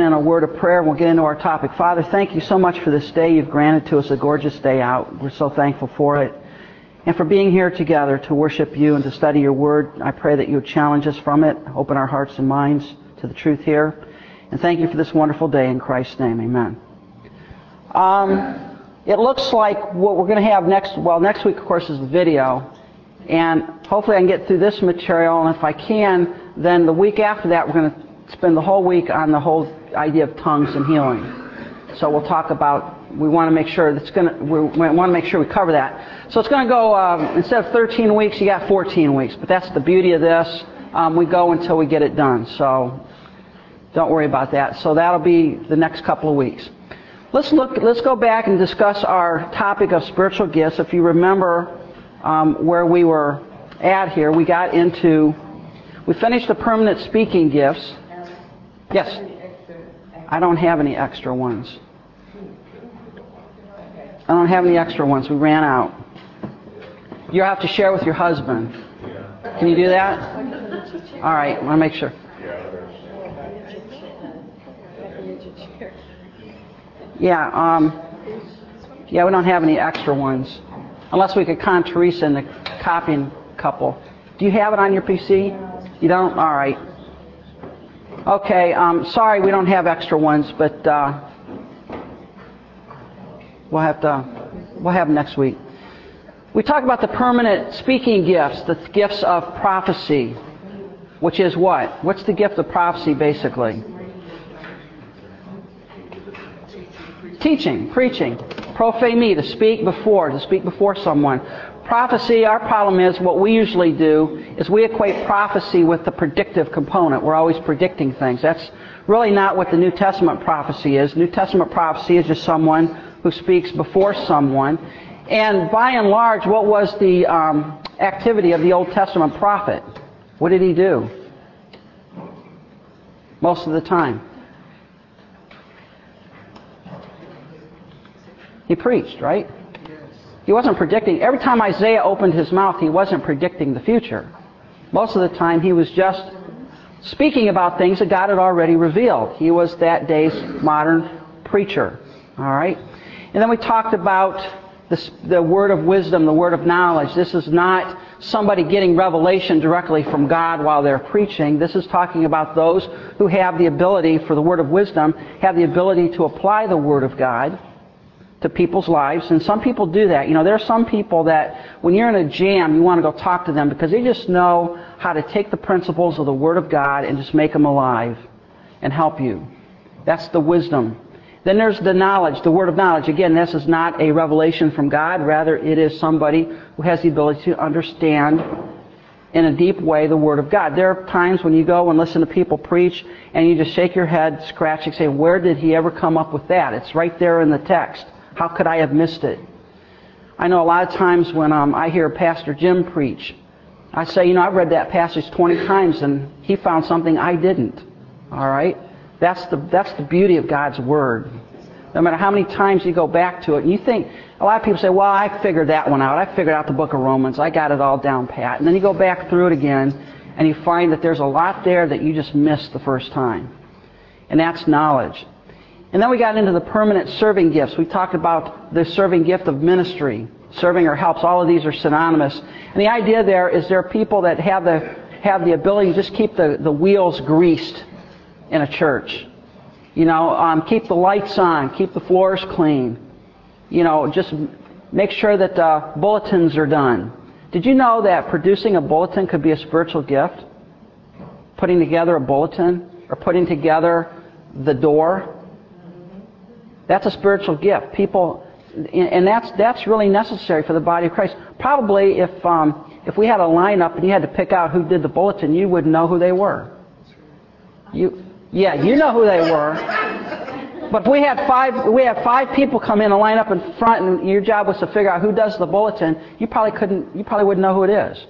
in a word of prayer and we'll get into our topic. Father, thank you so much for this day you've granted to us, a gorgeous day out. We're so thankful for it. And for being here together to worship you and to study your word. I pray that you would challenge us from it, open our hearts and minds to the truth here. And thank you for this wonderful day in Christ's name. Amen. Um, it looks like what we're going to have next, well, next week, of course, is the video. And hopefully I can get through this material. And if I can, then the week after that, we're going to spend the whole week on the whole idea of tongues and healing. So we'll talk about, we want to make sure that's going to, we want to make sure we cover that. So it's going to go, um, instead of 13 weeks, you got 14 weeks. But that's the beauty of this. Um, we go until we get it done. So don't worry about that. So that'll be the next couple of weeks. Let's look, let's go back and discuss our topic of spiritual gifts. If you remember um, where we were at here, we got into, we finished the permanent speaking gifts. Yes. I don't have any extra ones. I don't have any extra ones. We ran out. You have to share with your husband. Can you do that? All right. I want to make sure. Yeah. Um, yeah, we don't have any extra ones. Unless we could con Teresa in the copying couple. Do you have it on your PC? You don't? All right. Okay, um, sorry we don't have extra ones, but uh, we'll have to we'll have next week. We talk about the permanent speaking gifts, the gifts of prophecy, which is what? What's the gift of prophecy basically? Teaching, preaching, prophemi, to speak before, to speak before someone. Prophecy, our problem is what we usually do is we equate prophecy with the predictive component. We're always predicting things. That's really not what the New Testament prophecy is. New Testament prophecy is just someone who speaks before someone. And by and large, what was the um, activity of the Old Testament prophet? What did he do? Most of the time. He preached, right? He wasn't predicting. Every time Isaiah opened his mouth, he wasn't predicting the future. Most of the time, he was just speaking about things that God had already revealed. He was that day's modern preacher. All right? And then we talked about the, the word of wisdom, the word of knowledge. This is not somebody getting revelation directly from God while they're preaching. This is talking about those who have the ability for the word of wisdom, have the ability to apply the word of God to people's lives. And some people do that. You know, there are some people that when you're in a jam, you want to go talk to them because they just know how to take the principles of the Word of God and just make them alive and help you. That's the wisdom. Then there's the knowledge, the word of knowledge. Again, this is not a revelation from God. Rather, it is somebody who has the ability to understand in a deep way the Word of God. There are times when you go and listen to people preach and you just shake your head, scratch, and say, where did he ever come up with that? It's right there in the text. How could I have missed it? I know a lot of times when um, I hear Pastor Jim preach, I say, you know, I've read that passage 20 times and he found something I didn't. All right? That's the, that's the beauty of God's Word. No matter how many times you go back to it, and you think, a lot of people say, well, I figured that one out. I figured out the book of Romans. I got it all down pat. And then you go back through it again, and you find that there's a lot there that you just missed the first time. And that's knowledge. And then we got into the permanent serving gifts. We talked about the serving gift of ministry. Serving or helps. All of these are synonymous. And the idea there is there are people that have the, have the ability to just keep the, the wheels greased in a church. You know, um, keep the lights on, keep the floors clean. You know, just make sure that uh, bulletins are done. Did you know that producing a bulletin could be a spiritual gift? Putting together a bulletin or putting together the door that's a spiritual gift. People, and that's that's really necessary for the body of Christ. Probably if um, if we had a lineup and you had to pick out who did the bulletin, you wouldn't know who they were. You, yeah, you know who they were. But if we had five, we had five people come in and line up in front, and your job was to figure out who does the bulletin. You probably couldn't. You probably wouldn't know who it is.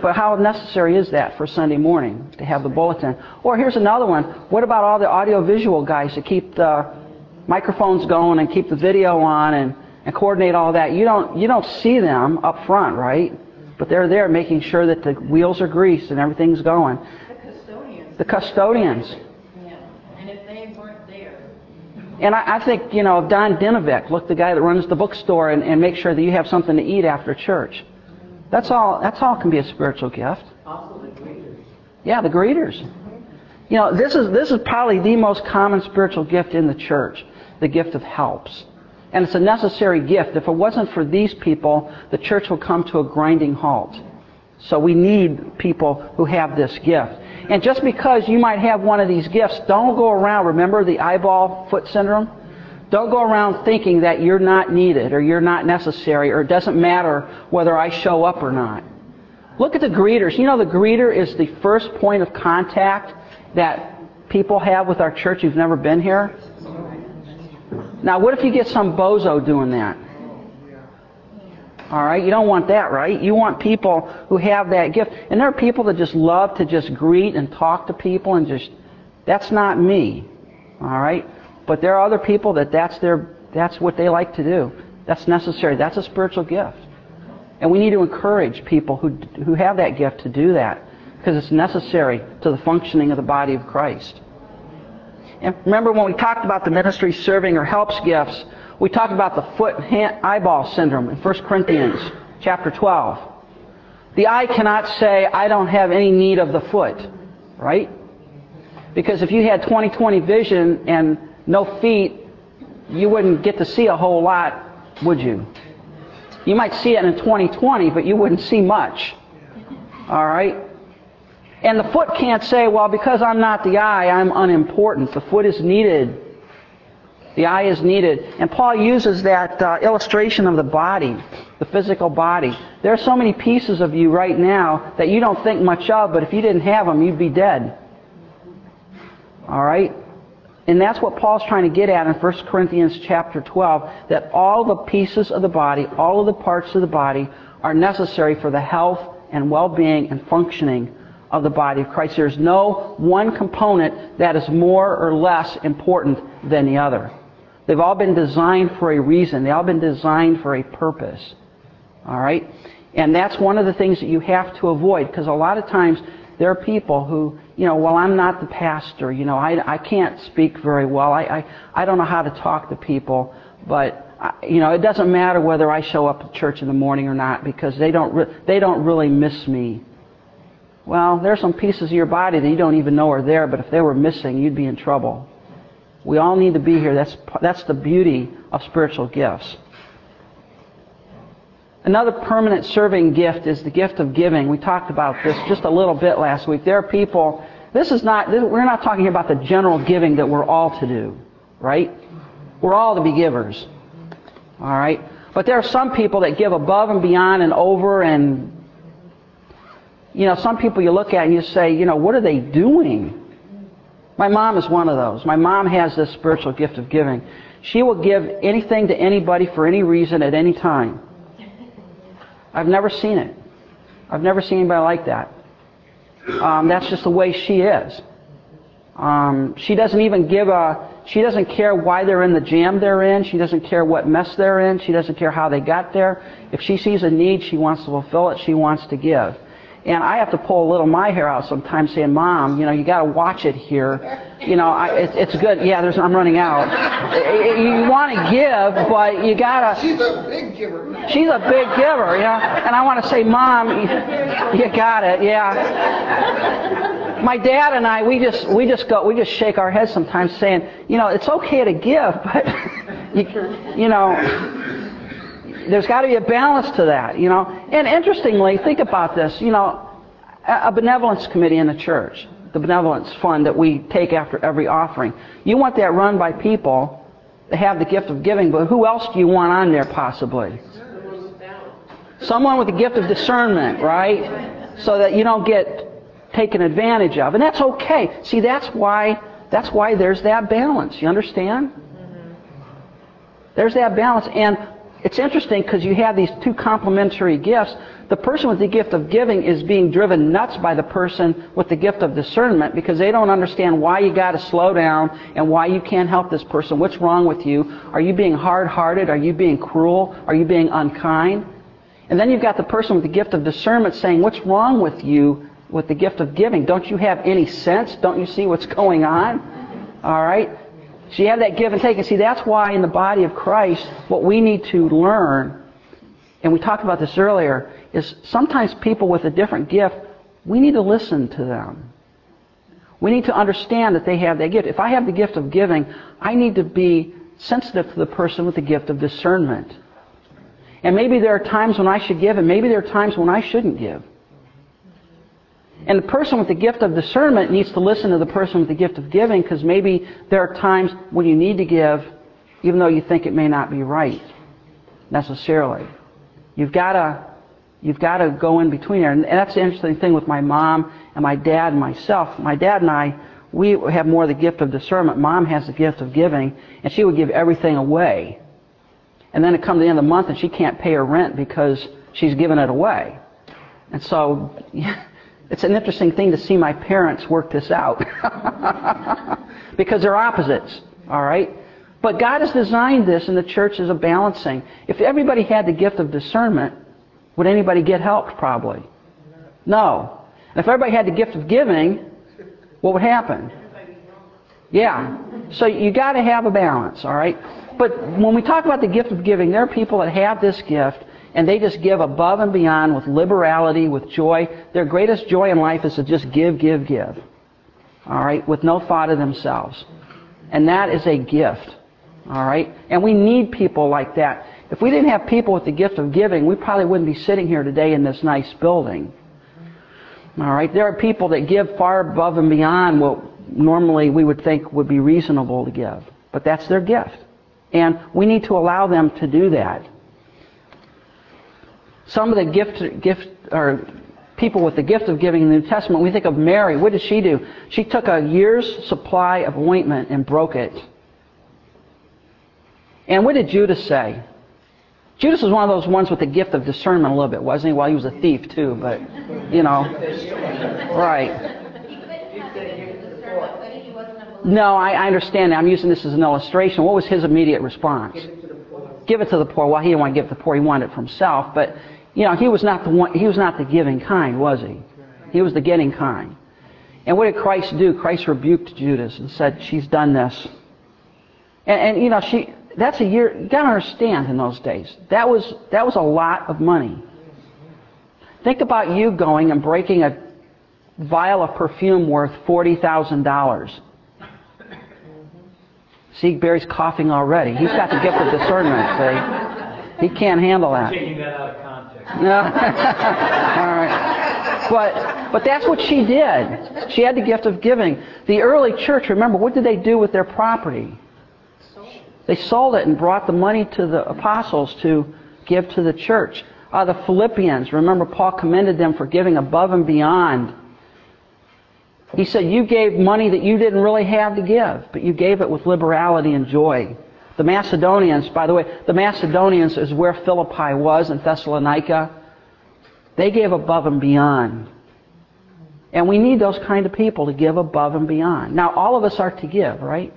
But how necessary is that for Sunday morning to have the bulletin? Or here's another one. What about all the audiovisual guys to keep the microphones going and keep the video on and, and coordinate all that. You don't, you don't see them up front, right? But they're there making sure that the wheels are greased and everything's going. The custodians. The custodians. Yeah. And if they they weren't there. And I, I think, you know, Don Dinovic, look, the guy that runs the bookstore and, and make sure that you have something to eat after church. That's all, that's all can be a spiritual gift. Also the greeters. Yeah, the greeters. You know, this is, this is probably the most common spiritual gift in the church, the gift of helps. And it's a necessary gift. If it wasn't for these people, the church will come to a grinding halt. So we need people who have this gift. And just because you might have one of these gifts, don't go around, remember the eyeball foot syndrome? Don't go around thinking that you're not needed or you're not necessary or it doesn't matter whether I show up or not. Look at the greeters. You know, the greeter is the first point of contact that people have with our church who've never been here. Now, what if you get some bozo doing that? All right, you don't want that, right? You want people who have that gift. And there are people that just love to just greet and talk to people and just that's not me. All right? But there are other people that that's their that's what they like to do. That's necessary. That's a spiritual gift. And we need to encourage people who who have that gift to do that because it's necessary to the functioning of the body of Christ. And remember when we talked about the ministry serving or helps gifts, we talked about the foot hand, eyeball syndrome in 1 Corinthians chapter 12. The eye cannot say, I don't have any need of the foot, right? Because if you had 20/20 vision and no feet, you wouldn't get to see a whole lot, would you? You might see it in 20/20, but you wouldn't see much. All right? And the foot can't say, well, because I'm not the eye, I'm unimportant. The foot is needed. The eye is needed. And Paul uses that uh, illustration of the body, the physical body. There are so many pieces of you right now that you don't think much of, but if you didn't have them, you'd be dead. All right? And that's what Paul's trying to get at in 1 Corinthians chapter 12, that all the pieces of the body, all of the parts of the body are necessary for the health and well-being and functioning of the body of Christ. There's no one component that is more or less important than the other. They've all been designed for a reason. They've all been designed for a purpose. All right? And that's one of the things that you have to avoid because a lot of times there are people who, you know, well, I'm not the pastor. You know, I, I can't speak very well. I, I, I don't know how to talk to people. But, I, you know, it doesn't matter whether I show up at church in the morning or not because they don't, re- they don't really miss me. Well, there are some pieces of your body that you don't even know are there, but if they were missing, you'd be in trouble. We all need to be here. That's, that's the beauty of spiritual gifts. Another permanent serving gift is the gift of giving. We talked about this just a little bit last week. There are people, this is not, this, we're not talking about the general giving that we're all to do, right? We're all to be givers. All right? But there are some people that give above and beyond and over and you know, some people you look at and you say, you know, what are they doing? My mom is one of those. My mom has this spiritual gift of giving. She will give anything to anybody for any reason at any time. I've never seen it. I've never seen anybody like that. Um, that's just the way she is. Um, she doesn't even give a. She doesn't care why they're in the jam they're in. She doesn't care what mess they're in. She doesn't care how they got there. If she sees a need, she wants to fulfill it. She wants to give. And I have to pull a little my hair out sometimes saying, Mom, you know, you got to watch it here. You know, I, it, it's good. Yeah, there's, I'm running out. You want to give, but you got to. She's a big giver. She's a big giver, yeah. And I want to say, Mom, you, you got it. Yeah. My dad and I, we just, we just go, we just shake our heads sometimes saying, you know, it's okay to give, but, you, you know, there's got to be a balance to that, you know. And interestingly, think about this, you know, a benevolence committee in the church, the benevolence fund that we take after every offering. You want that run by people that have the gift of giving, but who else do you want on there possibly? Someone with the gift of discernment, right? So that you don't get taken advantage of. And that's okay. See, that's why that's why there's that balance. You understand? Mm-hmm. There's that balance. And it's interesting because you have these two complementary gifts. The person with the gift of giving is being driven nuts by the person with the gift of discernment because they don't understand why you got to slow down and why you can't help this person. What's wrong with you? Are you being hard-hearted? Are you being cruel? Are you being unkind? And then you've got the person with the gift of discernment saying, what's wrong with you with the gift of giving? Don't you have any sense? Don't you see what's going on? All right? So you have that give and take. And see, that's why in the body of Christ, what we need to learn, and we talked about this earlier, is sometimes people with a different gift, we need to listen to them. We need to understand that they have that gift. If I have the gift of giving, I need to be sensitive to the person with the gift of discernment. And maybe there are times when I should give, and maybe there are times when I shouldn't give. And the person with the gift of discernment needs to listen to the person with the gift of giving because maybe there are times when you need to give even though you think it may not be right necessarily. You've got to you've got to go in between there. And that's the interesting thing with my mom and my dad and myself. My dad and I, we have more the gift of discernment. Mom has the gift of giving, and she would give everything away. And then it comes to the end of the month and she can't pay her rent because she's given it away. And so it's an interesting thing to see my parents work this out. because they're opposites, all right? But God has designed this and the church is a balancing. If everybody had the gift of discernment, would anybody get helped? Probably. No. And if everybody had the gift of giving, what would happen? Yeah. So you got to have a balance, all right? But when we talk about the gift of giving, there are people that have this gift and they just give above and beyond with liberality, with joy. Their greatest joy in life is to just give, give, give. All right? With no thought of themselves. And that is a gift. All right? And we need people like that. If we didn't have people with the gift of giving, we probably wouldn't be sitting here today in this nice building. All right? There are people that give far above and beyond what normally we would think would be reasonable to give. But that's their gift. And we need to allow them to do that. Some of the gift, gift or people with the gift of giving in the New Testament, we think of Mary. What did she do? She took a year's supply of ointment and broke it. And what did Judas say? Judas was one of those ones with the gift of discernment a little bit, wasn't he? Well, he was a thief too, but, you know. Right. No, I, I understand. I'm using this as an illustration. What was his immediate response? Give it to the poor. Give it to the poor. Well, he didn't want to give it to the poor. He wanted it for himself. But you know, he was not the one, he was not the giving kind, was he? He was the getting kind. And what did Christ do? Christ rebuked Judas and said, "She's done this." And, and you know, she that's a year. You got to understand in those days that was that was a lot of money. Think about you going and breaking a vial of perfume worth forty thousand dollars. See, Barry's coughing already. He's got the gift of discernment. See, he can't handle that. No. All right. But, but that's what she did. She had the gift of giving. The early church, remember, what did they do with their property? They sold it and brought the money to the apostles to give to the church. Uh, the Philippians, remember, Paul commended them for giving above and beyond. He said, You gave money that you didn't really have to give, but you gave it with liberality and joy. The Macedonians, by the way, the Macedonians is where Philippi was in Thessalonica. They gave above and beyond. And we need those kind of people to give above and beyond. Now, all of us are to give, right?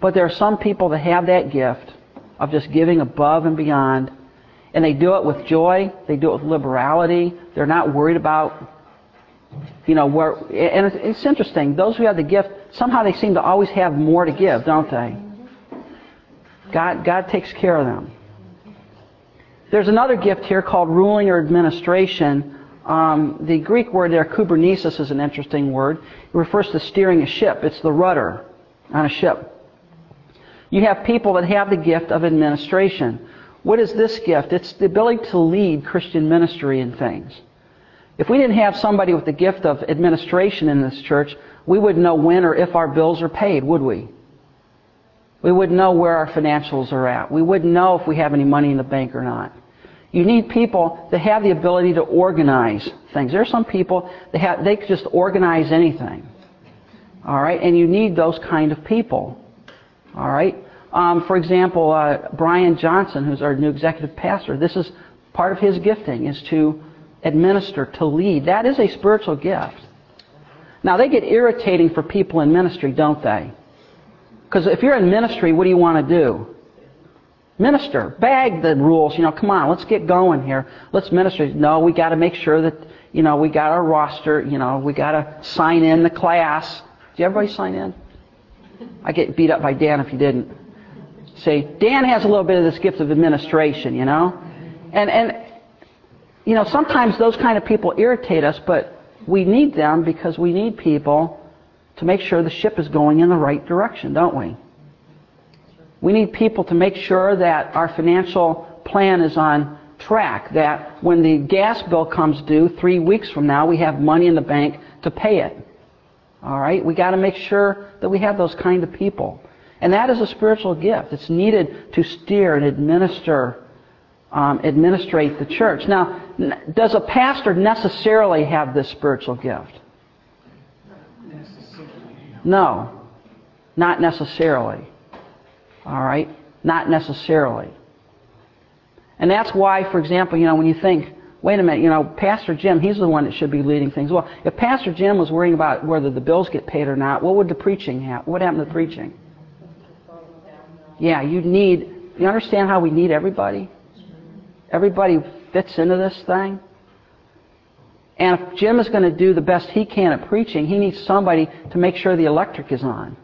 But there are some people that have that gift of just giving above and beyond. And they do it with joy. They do it with liberality. They're not worried about, you know, where. And it's interesting. Those who have the gift, somehow they seem to always have more to give, don't they? God, God takes care of them. There's another gift here called ruling or administration. Um, the Greek word there, kubernesis, is an interesting word. It refers to steering a ship. It's the rudder on a ship. You have people that have the gift of administration. What is this gift? It's the ability to lead Christian ministry and things. If we didn't have somebody with the gift of administration in this church, we wouldn't know when or if our bills are paid, would we? We wouldn't know where our financials are at. We wouldn't know if we have any money in the bank or not. You need people that have the ability to organize things. There are some people that have, they can just organize anything. All right, and you need those kind of people. All right. Um, for example, uh, Brian Johnson, who's our new executive pastor, this is part of his gifting is to administer, to lead. That is a spiritual gift. Now they get irritating for people in ministry, don't they? Because if you're in ministry, what do you want to do? Minister. Bag the rules. You know, come on, let's get going here. Let's minister. No, we got to make sure that, you know, we got our roster. You know, we got to sign in the class. Did everybody sign in? I get beat up by Dan if you didn't. See, Dan has a little bit of this gift of administration, you know? And, and, you know, sometimes those kind of people irritate us, but we need them because we need people to make sure the ship is going in the right direction, don't we? We need people to make sure that our financial plan is on track, that when the gas bill comes due three weeks from now, we have money in the bank to pay it. All right? We got to make sure that we have those kind of people. And that is a spiritual gift. It's needed to steer and administer, um, administrate the church. Now, does a pastor necessarily have this spiritual gift? No, not necessarily. All right? Not necessarily. And that's why, for example, you know, when you think, wait a minute, you know, Pastor Jim, he's the one that should be leading things. Well, if Pastor Jim was worrying about whether the bills get paid or not, what would the preaching have? What happened to the preaching? Yeah, you need, you understand how we need everybody? Everybody fits into this thing. And if Jim is going to do the best he can at preaching, he needs somebody to make sure the electric is on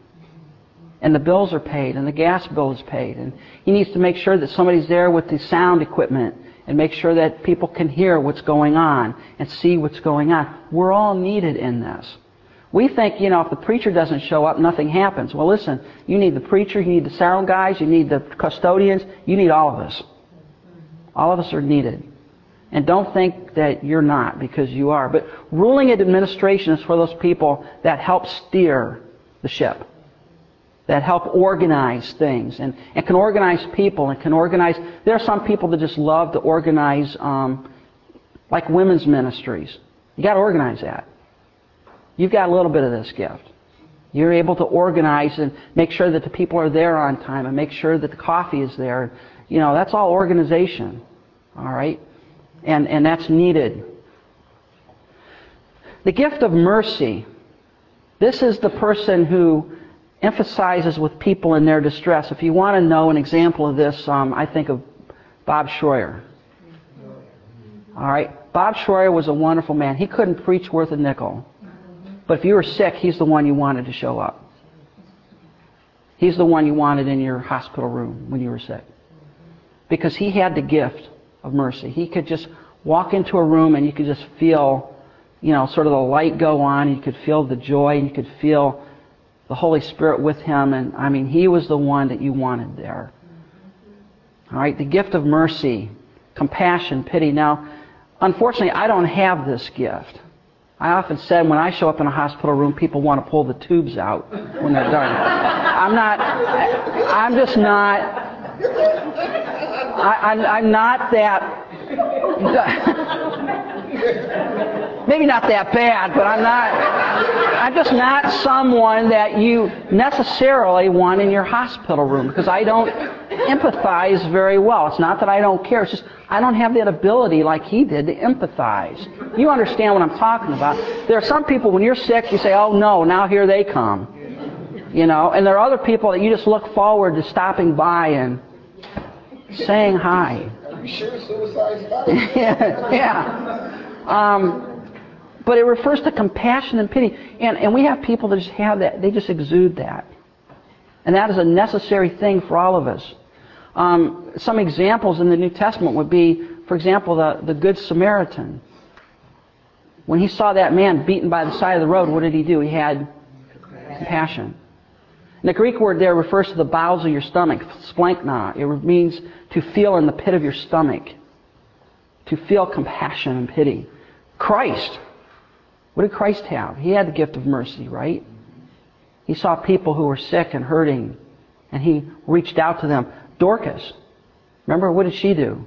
and the bills are paid and the gas bill is paid. And he needs to make sure that somebody's there with the sound equipment and make sure that people can hear what's going on and see what's going on. We're all needed in this. We think, you know, if the preacher doesn't show up, nothing happens. Well, listen, you need the preacher, you need the sound guys, you need the custodians, you need all of us. All of us are needed. And don't think that you're not, because you are. But ruling and administration is for those people that help steer the ship that help organize things and, and can organize people and can organize. There are some people that just love to organize, um, like women's ministries. You got to organize that. You've got a little bit of this gift. You're able to organize and make sure that the people are there on time and make sure that the coffee is there. You know, that's all organization. All right? And, and that's needed. The gift of mercy. This is the person who emphasizes with people in their distress. If you want to know an example of this, um, I think of Bob Schroyer. All right, Bob Schroyer was a wonderful man. He couldn't preach worth a nickel, but if you were sick, he's the one you wanted to show up. He's the one you wanted in your hospital room when you were sick, because he had the gift of mercy. He could just walk into a room and you could just feel, you know, sort of the light go on. You could feel the joy, you could feel the Holy Spirit with him. And I mean, he was the one that you wanted there. All right, the gift of mercy, compassion, pity. Now, unfortunately, I don't have this gift. I often said when I show up in a hospital room, people want to pull the tubes out when they're done. I'm not, I'm just not, I, am I'm not that, maybe not that bad, but I'm not, I'm just not someone that you necessarily want in your hospital room because I don't empathize very well. It's not that I don't care. It's just I don't have that ability like he did to empathize. You understand what I'm talking about. There are some people when you're sick, you say, oh no, now here they come. You know, and there are other people that you just look forward to stopping by and saying hi. Are you sure suicide's yeah. yeah. Um, but it refers to compassion and pity. And, and we have people that just have that. They just exude that. And that is a necessary thing for all of us. Um, some examples in the New Testament would be, for example, the, the Good Samaritan. When he saw that man beaten by the side of the road, what did he do? He had compassion. And the Greek word there refers to the bowels of your stomach, splankna. It means to feel in the pit of your stomach, to feel compassion and pity. Christ what did Christ have? He had the gift of mercy, right? He saw people who were sick and hurting, and he reached out to them. Dorcas, remember, what did she do?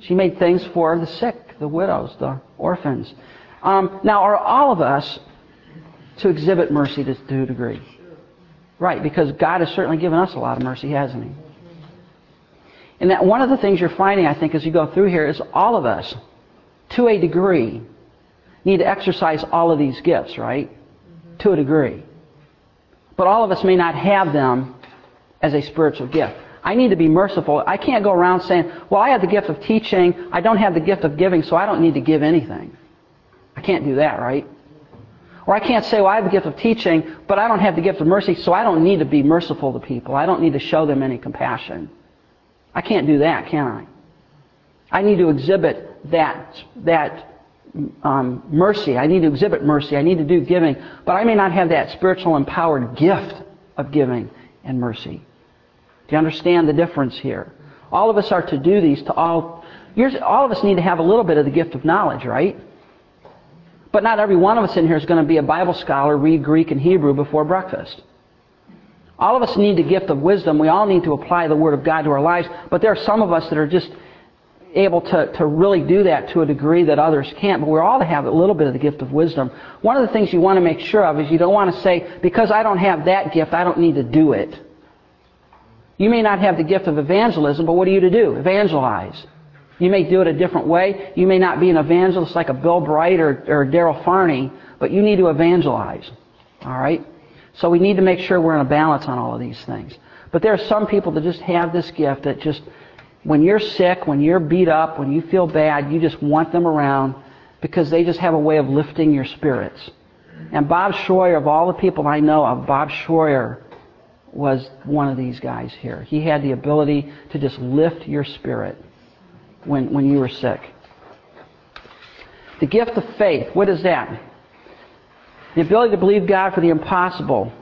She made things for the sick, the widows, the orphans. Um, now, are all of us to exhibit mercy to, a degree? Right, because God has certainly given us a lot of mercy, hasn't He? And that one of the things you're finding, I think, as you go through here, is all of us, to a degree, need to exercise all of these gifts, right? Mm-hmm. To a degree. But all of us may not have them as a spiritual gift. I need to be merciful. I can't go around saying, well, I have the gift of teaching. I don't have the gift of giving, so I don't need to give anything. I can't do that, right? Or I can't say, well, I have the gift of teaching, but I don't have the gift of mercy, so I don't need to be merciful to people. I don't need to show them any compassion. I can't do that, can I? I need to exhibit that, that um, mercy. I need to exhibit mercy. I need to do giving. But I may not have that spiritual empowered gift of giving and mercy. Do you understand the difference here? All of us are to do these to all. all of us need to have a little bit of the gift of knowledge, right? But not every one of us in here is going to be a Bible scholar, read Greek and Hebrew before breakfast. All of us need the gift of wisdom. We all need to apply the Word of God to our lives. But there are some of us that are just able to, to really do that to a degree that others can't. But we're all to have a little bit of the gift of wisdom. One of the things you want to make sure of is you don't want to say, because I don't have that gift, I don't need to do it. You may not have the gift of evangelism, but what are you to do? Evangelize. You may do it a different way. You may not be an evangelist like a Bill Bright or, or Daryl Farney, but you need to evangelize. All right? So we need to make sure we're in a balance on all of these things. But there are some people that just have this gift that just, when you're sick, when you're beat up, when you feel bad, you just want them around because they just have a way of lifting your spirits. And Bob Schroyer, of all the people I know of, Bob Schroyer was one of these guys here. He had the ability to just lift your spirit when, when you were sick. The gift of faith, what is that? The ability to believe God for the impossible.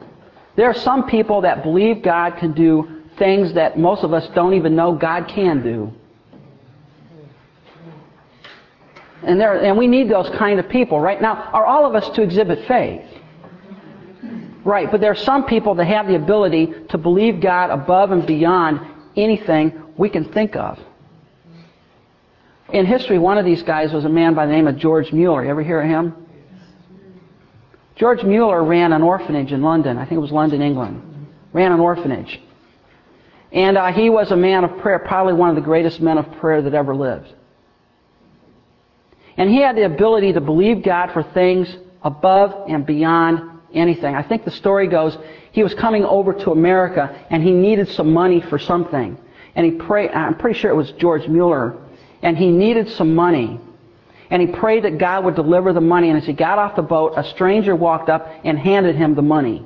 There are some people that believe God can do things that most of us don't even know God can do. And, there, and we need those kind of people. Right now, are all of us to exhibit faith? Right, but there are some people that have the ability to believe God above and beyond anything we can think of. In history, one of these guys was a man by the name of George Mueller. You ever hear of him? George Mueller ran an orphanage in London. I think it was London, England. Ran an orphanage. And uh, he was a man of prayer, probably one of the greatest men of prayer that ever lived. And he had the ability to believe God for things above and beyond anything. I think the story goes he was coming over to America and he needed some money for something. And he prayed, I'm pretty sure it was George Mueller and he needed some money. And he prayed that God would deliver the money. And as he got off the boat, a stranger walked up and handed him the money.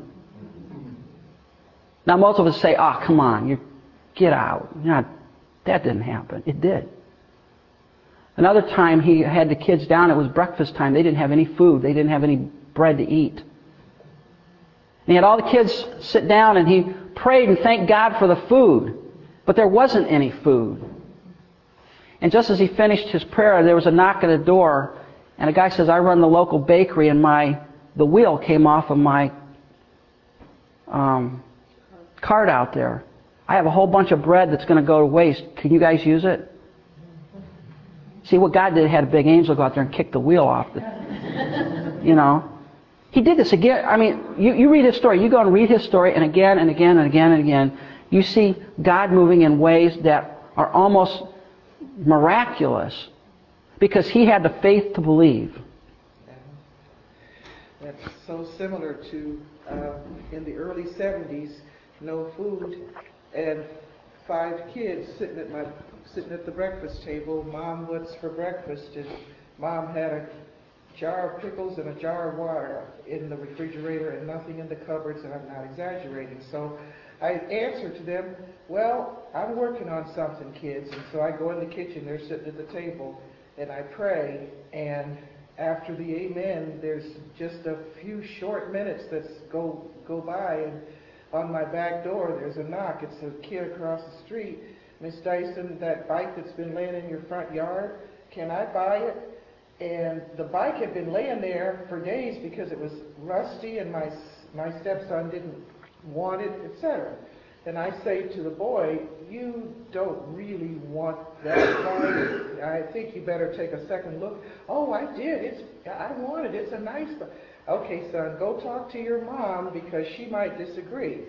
Now, most of us say, oh, come on, you get out. That didn't happen. It did. Another time he had the kids down. It was breakfast time. They didn't have any food. They didn't have any bread to eat. And he had all the kids sit down and he prayed and thanked God for the food. But there wasn't any food. And just as he finished his prayer, there was a knock at the door, and a guy says, I run the local bakery, and my the wheel came off of my um, cart out there. I have a whole bunch of bread that's going to go to waste. Can you guys use it? See, what God did had a big angel go out there and kick the wheel off. The, you know. He did this again. I mean, you, you read his story. You go and read his story, and again and again and again and again, you see God moving in ways that are almost miraculous because he had the faith to believe. That's so similar to uh, in the early 70s, no food, and five kids sitting at my sitting at the breakfast table. Mom, what's for breakfast? And mom had a jar of pickles and a jar of water in the refrigerator and nothing in the cupboards, and I'm not exaggerating. So I answer to them, well, I'm working on something, kids. And so I go in the kitchen, they're sitting at the table, and I pray. And after the amen, there's just a few short minutes that go, go by. And on my back door, there's a knock. It's a kid across the street. Miss Dyson, that bike that's been laying in your front yard, can I buy it? And the bike had been laying there for days because it was rusty and my, my stepson didn't wanted, etc. And I say to the boy, you don't really want that bike. I think you better take a second look. Oh, I did. It's I want it. It's a nice bike. Okay, son, go talk to your mom because she might disagree.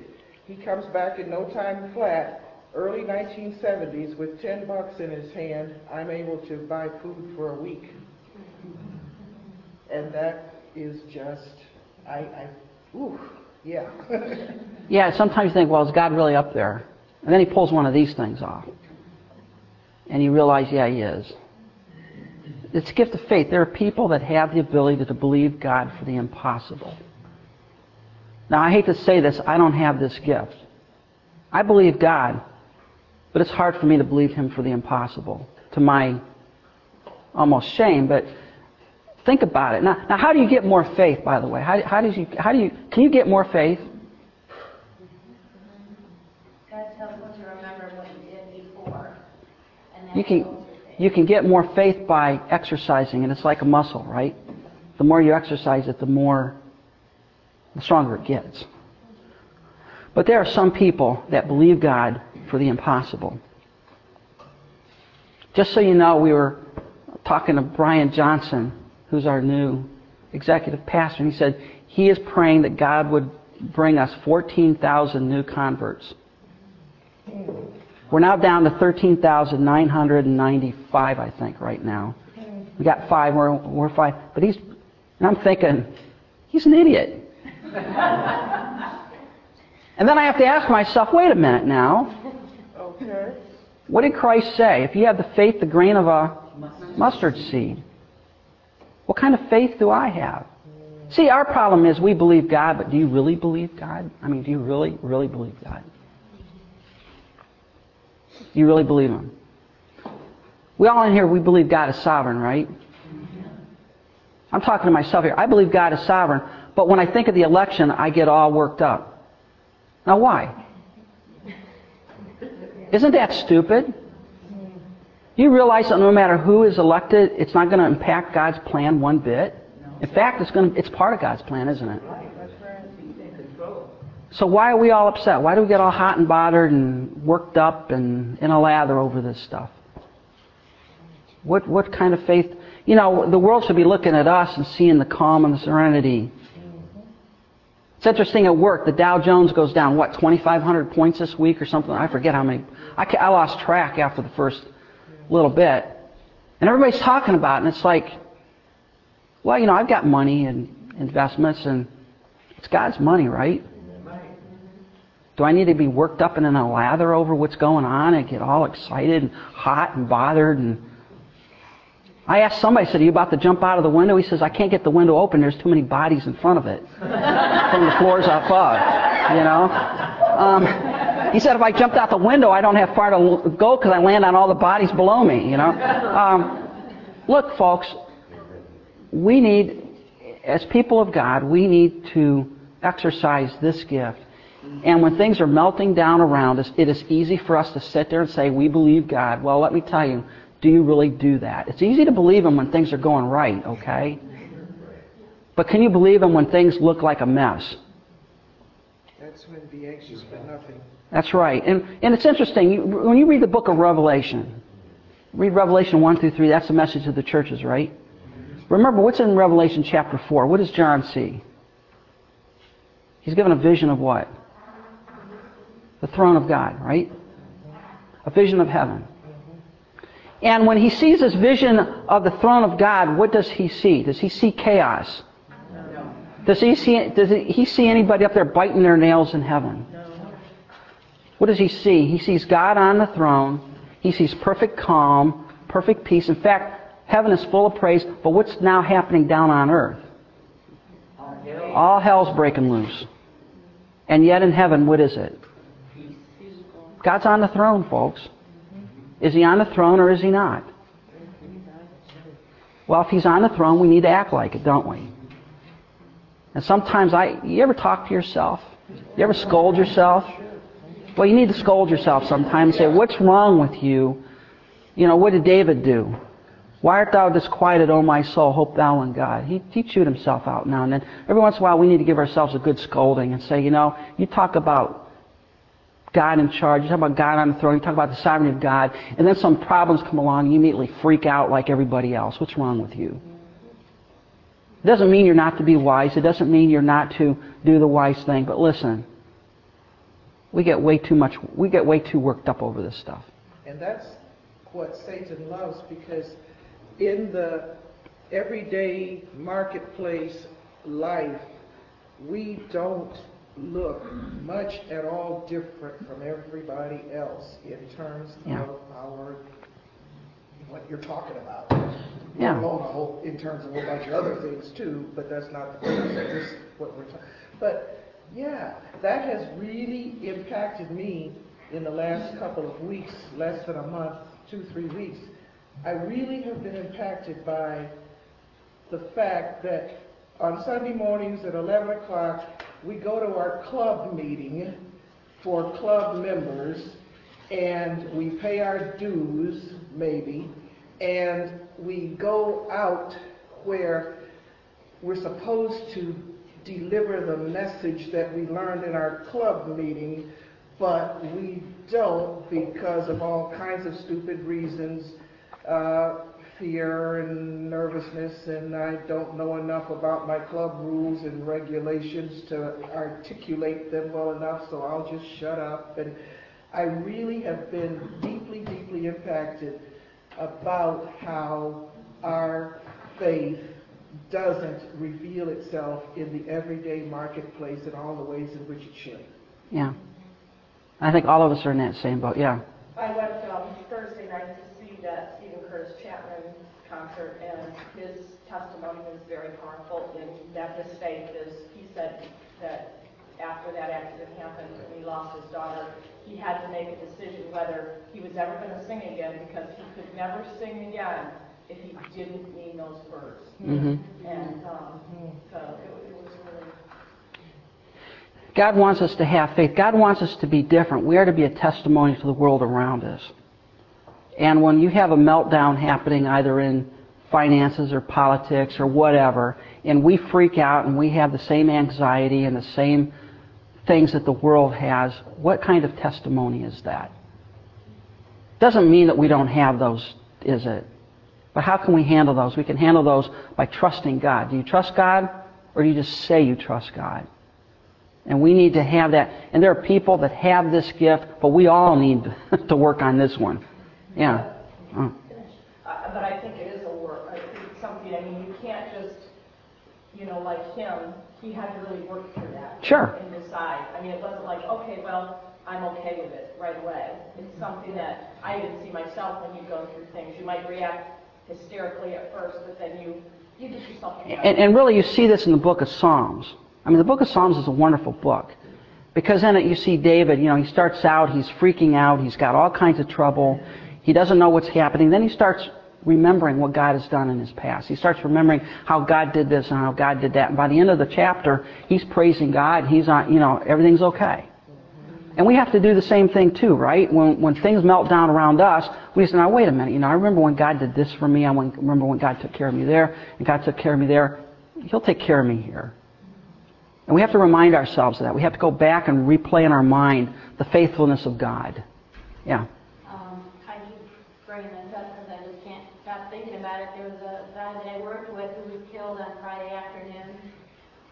He comes back in no time flat, early 1970s, with 10 bucks in his hand. I'm able to buy food for a week. And that is just, I, I ooh, yeah. yeah, sometimes you think, well, is God really up there? And then he pulls one of these things off. And you realize, yeah, he is. it's a gift of faith. There are people that have the ability to believe God for the impossible. Now, I hate to say this, I don't have this gift. I believe God, but it's hard for me to believe Him for the impossible. To my almost shame, but think about it. Now, now how do you get more faith, by the way? How, how, does you, how do you, can you get more faith? God tells us to remember what you did before. And You can, you can get more faith by exercising, and it's like a muscle, right? The more you exercise it, the more, the stronger it gets. But there are some people that believe God for the impossible. Just so you know, we were talking to Brian Johnson, who's our new executive pastor, and he said he is praying that God would bring us 14,000 new converts. We're now down to 13,995, I think, right now. We got five, we're, we're five. But he's, and I'm thinking, he's an idiot. and then I have to ask myself, wait a minute now. Okay. What did Christ say? If you have the faith, the grain of a mustard seed, what kind of faith do I have? See, our problem is we believe God, but do you really believe God? I mean, do you really, really believe God? You really believe Him? We all in here, we believe God is sovereign, right? I'm talking to myself here. I believe God is sovereign, but when I think of the election, I get all worked up. Now, why? Isn't that stupid? You realize that no matter who is elected, it's not going to impact God's plan one bit. In fact, it's going to, it's part of God's plan, isn't it? So why are we all upset? Why do we get all hot and bothered and worked up and in a lather over this stuff? What what kind of faith? You know, the world should be looking at us and seeing the calm and the serenity. It's interesting at work. The Dow Jones goes down what 2,500 points this week or something. I forget how many. I, I lost track after the first little bit, and everybody's talking about it. And it's like, well, you know, I've got money and investments, and it's God's money, right? Do I need to be worked up and in a lather over what's going on and get all excited and hot and bothered? And I asked somebody, I said, Are you about to jump out of the window? He says, I can't get the window open. There's too many bodies in front of it from the floors above. You know? Um, he said, If I jumped out the window, I don't have far to go because I land on all the bodies below me. You know? Um, look, folks, we need, as people of God, we need to exercise this gift. And when things are melting down around us, it is easy for us to sit there and say, We believe God. Well, let me tell you, do you really do that? It's easy to believe Him when things are going right, okay? But can you believe Him when things look like a mess? That's when be anxious for nothing. That's right. And, and it's interesting, you, when you read the book of Revelation, read Revelation 1 through 3, that's the message of the churches, right? Remember, what's in Revelation chapter 4? What does John see? He's given a vision of what? The throne of God, right? A vision of heaven. And when he sees this vision of the throne of God, what does he see? Does he see chaos? Does he see, does he see anybody up there biting their nails in heaven? What does he see? He sees God on the throne. He sees perfect calm, perfect peace. In fact, heaven is full of praise. But what's now happening down on earth? All hell's breaking loose. And yet in heaven, what is it? God's on the throne, folks. Is he on the throne or is he not? Well, if he's on the throne, we need to act like it, don't we? And sometimes I, you ever talk to yourself? You ever scold yourself? Well, you need to scold yourself sometimes. And say, what's wrong with you? You know, what did David do? Why art thou disquieted, O my soul? Hope thou in God. He, he chewed himself out now and then. Every once in a while, we need to give ourselves a good scolding and say, you know, you talk about God in charge, you talk about God on the throne, you talk about the sovereignty of God, and then some problems come along, and you immediately freak out like everybody else. What's wrong with you? It doesn't mean you're not to be wise. It doesn't mean you're not to do the wise thing. But listen, we get way too much, we get way too worked up over this stuff. And that's what Satan loves because in the everyday marketplace life, we don't look much at all different from everybody else in terms Yeah. of our what you're talking about. Yeah. Whole, in terms of a whole bunch of other things too, but that's not the purpose of this, what we're talking. But, yeah, that has really impacted me in the last couple of weeks, less than a month, two, three weeks. I really have been impacted by the fact that on Sunday mornings at 11 o'clock, we go to our club meeting for club members, and we pay our dues, maybe, and we go out where we're supposed to deliver the message that we learned in our club meeting, but we don't because of all kinds of stupid reasons, uh, fear and nervousness, and I don't know enough about my club rules and regulations to articulate them well enough, so I'll just shut up. And I really have been deeply, deeply impacted about how our faith doesn't reveal itself in the everyday marketplace in all the ways in which it should. Yeah. I think all of us are in that same boat. Yeah. I went um, Thursday night to see that Steven Curtis Chapman concert, and his testimony was very powerful in that his faith is, he said that after that accident happened and he lost his daughter, he had to make a decision whether he was ever going to sing again because he could never sing again if he didn't mean those words. hmm And um, so it, it was really God wants us to have faith. God wants us to be different. We are to be a testimony to the world around us. And when you have a meltdown happening either in finances or politics or whatever, and we freak out and we have the same anxiety and the same things that the world has, what kind of testimony is that? Doesn't mean that we don't have those, is it? But how can we handle those? We can handle those by trusting God. Do you trust God or do you just say you trust God? And we need to have that. And there are people that have this gift, but we all need to work on this one. Yeah. Oh. Uh, But I think it is a work, I think it's something, I mean, you can't just, you know, like him, he had to really work through that. Sure. And decide. I mean, it wasn't like, okay, well, I'm okay with it right away. It's something that I even see myself when you go through things. You might react hysterically at first, but then you, you get yourself together. And, and really, you see this in the book of Psalms. I mean, the book of Psalms is a wonderful book. Because in it, you see David, you know, he starts out, he's freaking out, he's got all kinds of trouble, he doesn't know what's happening. Then he starts remembering what God has done in his past. He starts remembering how God did this and how God did that. And by the end of the chapter, he's praising God. He's on, you know, everything's okay. And we have to do the same thing too, right? When, when things melt down around us, we say, now wait a minute, you know, I remember when God did this for me. I remember when God took care of me there, and God took care of me there. He'll take care of me here. And we have to remind ourselves of that. We have to go back and replay in our mind the faithfulness of God. Yeah. Um, I keep bringing this up because I just can't stop thinking about it. There was a guy that I worked with who was killed on Friday afternoon.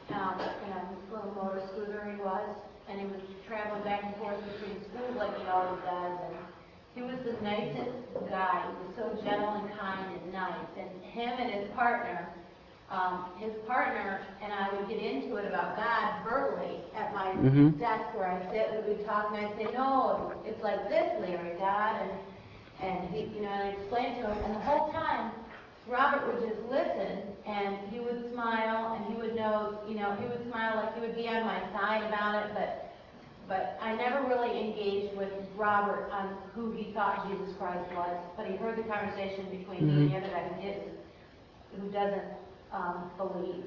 Um, in a little motor scooter he was, and he was traveling back and forth between schools like he always does. And he was the nicest guy. He was so gentle and kind and nice. And him and his partner, um, his partner and I would get into it about God verbally at my Mhm. desk where I sit, we'd talk, and I'd say, no, it's like this, Larry, God, and, and he, you know, and I'd explain to him, and the whole time, Robert would just listen, and he would smile, and he would know, you know, he would smile like he would be on my side about it, but, but I never really engaged with Robert on who he thought Jesus Christ was, but he heard the conversation between me and the other guy who didn't, who doesn't um, believe.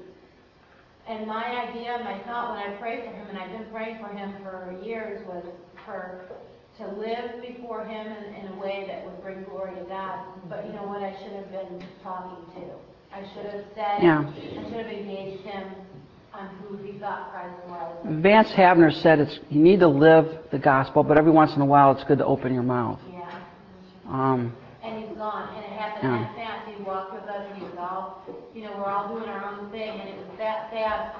And my idea, my thought when I prayed for him, and I've been praying for him for years, was for to live before him in, in a way that would bring glory to God. But you know what? I should have been talking to. I should have said. Yeah. I should have engaged him on who he thought Christ was. Vance Havner said it's you need to live the gospel, but every once in a while it's good to open your mouth. Yeah. Um, And he's gone, and it happened Yeah. that fast. He walked with us, and he was all, you know, we're all doing our own thing, and it was that fast.